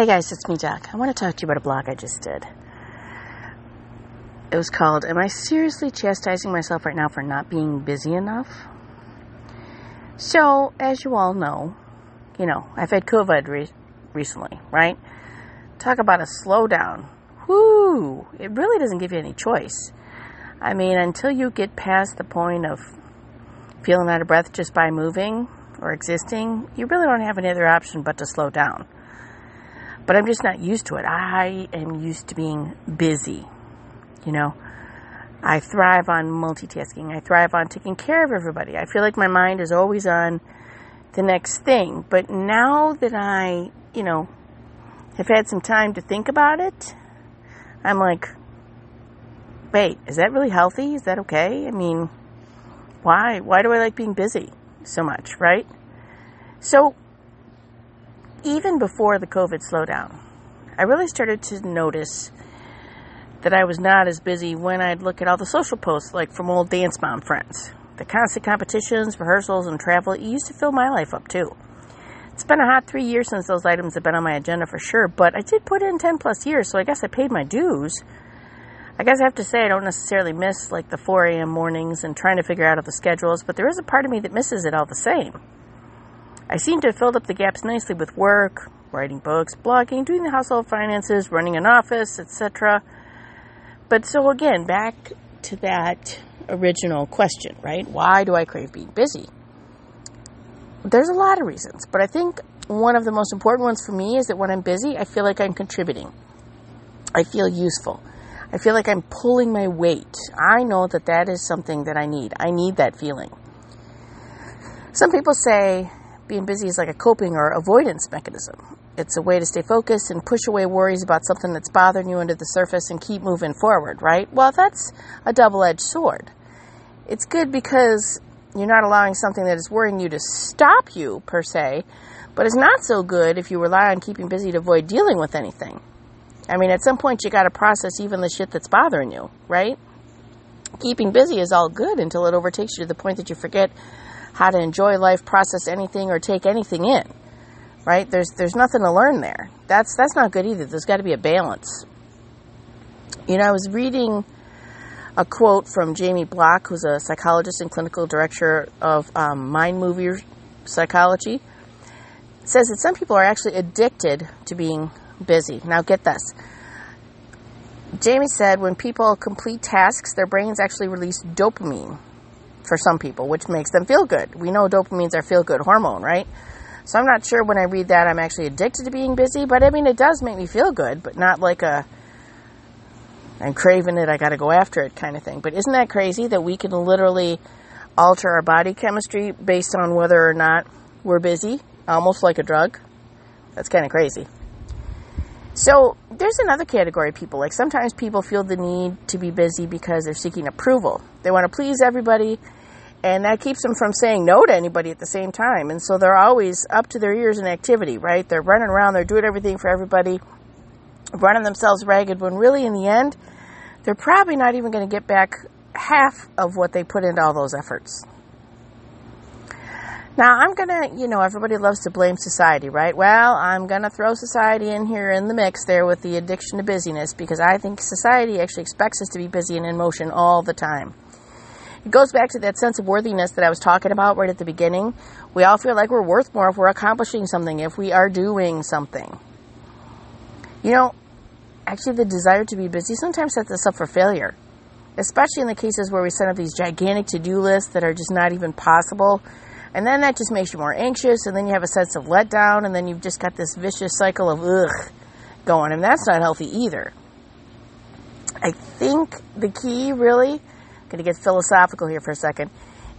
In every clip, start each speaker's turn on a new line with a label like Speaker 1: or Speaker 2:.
Speaker 1: Hey guys, it's me, Doc. I want to talk to you about a blog I just did. It was called Am I Seriously Chastising Myself Right Now for Not Being Busy Enough? So, as you all know, you know, I've had COVID re- recently, right? Talk about a slowdown. Whoo! It really doesn't give you any choice. I mean, until you get past the point of feeling out of breath just by moving or existing, you really don't have any other option but to slow down. But I'm just not used to it. I am used to being busy. You know, I thrive on multitasking. I thrive on taking care of everybody. I feel like my mind is always on the next thing. But now that I, you know, have had some time to think about it, I'm like, wait, is that really healthy? Is that okay? I mean, why? Why do I like being busy so much, right? So even before the COVID slowdown, I really started to notice that I was not as busy when I'd look at all the social posts, like from old dance mom friends. The constant competitions, rehearsals, and travel it used to fill my life up too. It's been a hot three years since those items have been on my agenda for sure, but I did put in 10 plus years, so I guess I paid my dues. I guess I have to say I don't necessarily miss like the 4 a.m. mornings and trying to figure out all the schedules, but there is a part of me that misses it all the same. I seem to have filled up the gaps nicely with work, writing books, blogging, doing the household finances, running an office, etc. But so again, back to that original question, right? Why do I crave being busy? There's a lot of reasons, but I think one of the most important ones for me is that when I'm busy, I feel like I'm contributing. I feel useful. I feel like I'm pulling my weight. I know that that is something that I need. I need that feeling. Some people say being busy is like a coping or avoidance mechanism. It's a way to stay focused and push away worries about something that's bothering you under the surface and keep moving forward, right? Well, that's a double edged sword. It's good because you're not allowing something that is worrying you to stop you, per se, but it's not so good if you rely on keeping busy to avoid dealing with anything. I mean, at some point, you got to process even the shit that's bothering you, right? Keeping busy is all good until it overtakes you to the point that you forget how to enjoy life, process anything, or take anything in. Right? There's there's nothing to learn there. That's that's not good either. There's got to be a balance. You know, I was reading a quote from Jamie Block, who's a psychologist and clinical director of um, Mind Movie Psychology. It says that some people are actually addicted to being busy. Now, get this. Jamie said when people complete tasks, their brains actually release dopamine, for some people, which makes them feel good. We know dopamine's our feel good hormone, right? So I'm not sure when I read that I'm actually addicted to being busy, but I mean, it does make me feel good, but not like a I'm craving it, I gotta go after it kind of thing. But isn't that crazy that we can literally alter our body chemistry based on whether or not we're busy, almost like a drug? That's kind of crazy. So there's another category of people. Like sometimes people feel the need to be busy because they're seeking approval. They want to please everybody, and that keeps them from saying no to anybody at the same time. And so they're always up to their ears in activity, right? They're running around, they're doing everything for everybody, running themselves ragged when really in the end, they're probably not even going to get back half of what they put into all those efforts. Now, I'm going to, you know, everybody loves to blame society, right? Well, I'm going to throw society in here in the mix there with the addiction to busyness because I think society actually expects us to be busy and in motion all the time. It goes back to that sense of worthiness that I was talking about right at the beginning. We all feel like we're worth more if we're accomplishing something, if we are doing something. You know, actually, the desire to be busy sometimes sets us up for failure, especially in the cases where we set up these gigantic to do lists that are just not even possible and then that just makes you more anxious, and then you have a sense of letdown, and then you've just got this vicious cycle of ugh going, and that's not healthy either. I think the key, really, going to get philosophical here for a second,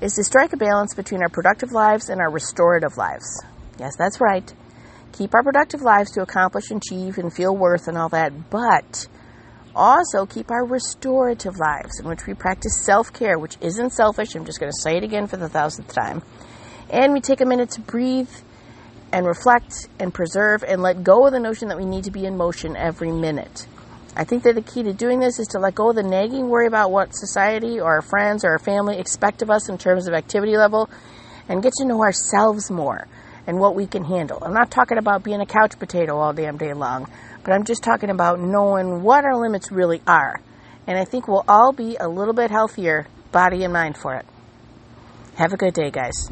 Speaker 1: is to strike a balance between our productive lives and our restorative lives. Yes, that's right. Keep our productive lives to accomplish and achieve and feel worth and all that, but also keep our restorative lives in which we practice self care, which isn't selfish. I'm just going to say it again for the thousandth time and we take a minute to breathe and reflect and preserve and let go of the notion that we need to be in motion every minute. I think that the key to doing this is to let go of the nagging worry about what society or our friends or our family expect of us in terms of activity level and get to know ourselves more and what we can handle. I'm not talking about being a couch potato all damn day long, but I'm just talking about knowing what our limits really are. And I think we'll all be a little bit healthier, body and mind, for it. Have a good day, guys.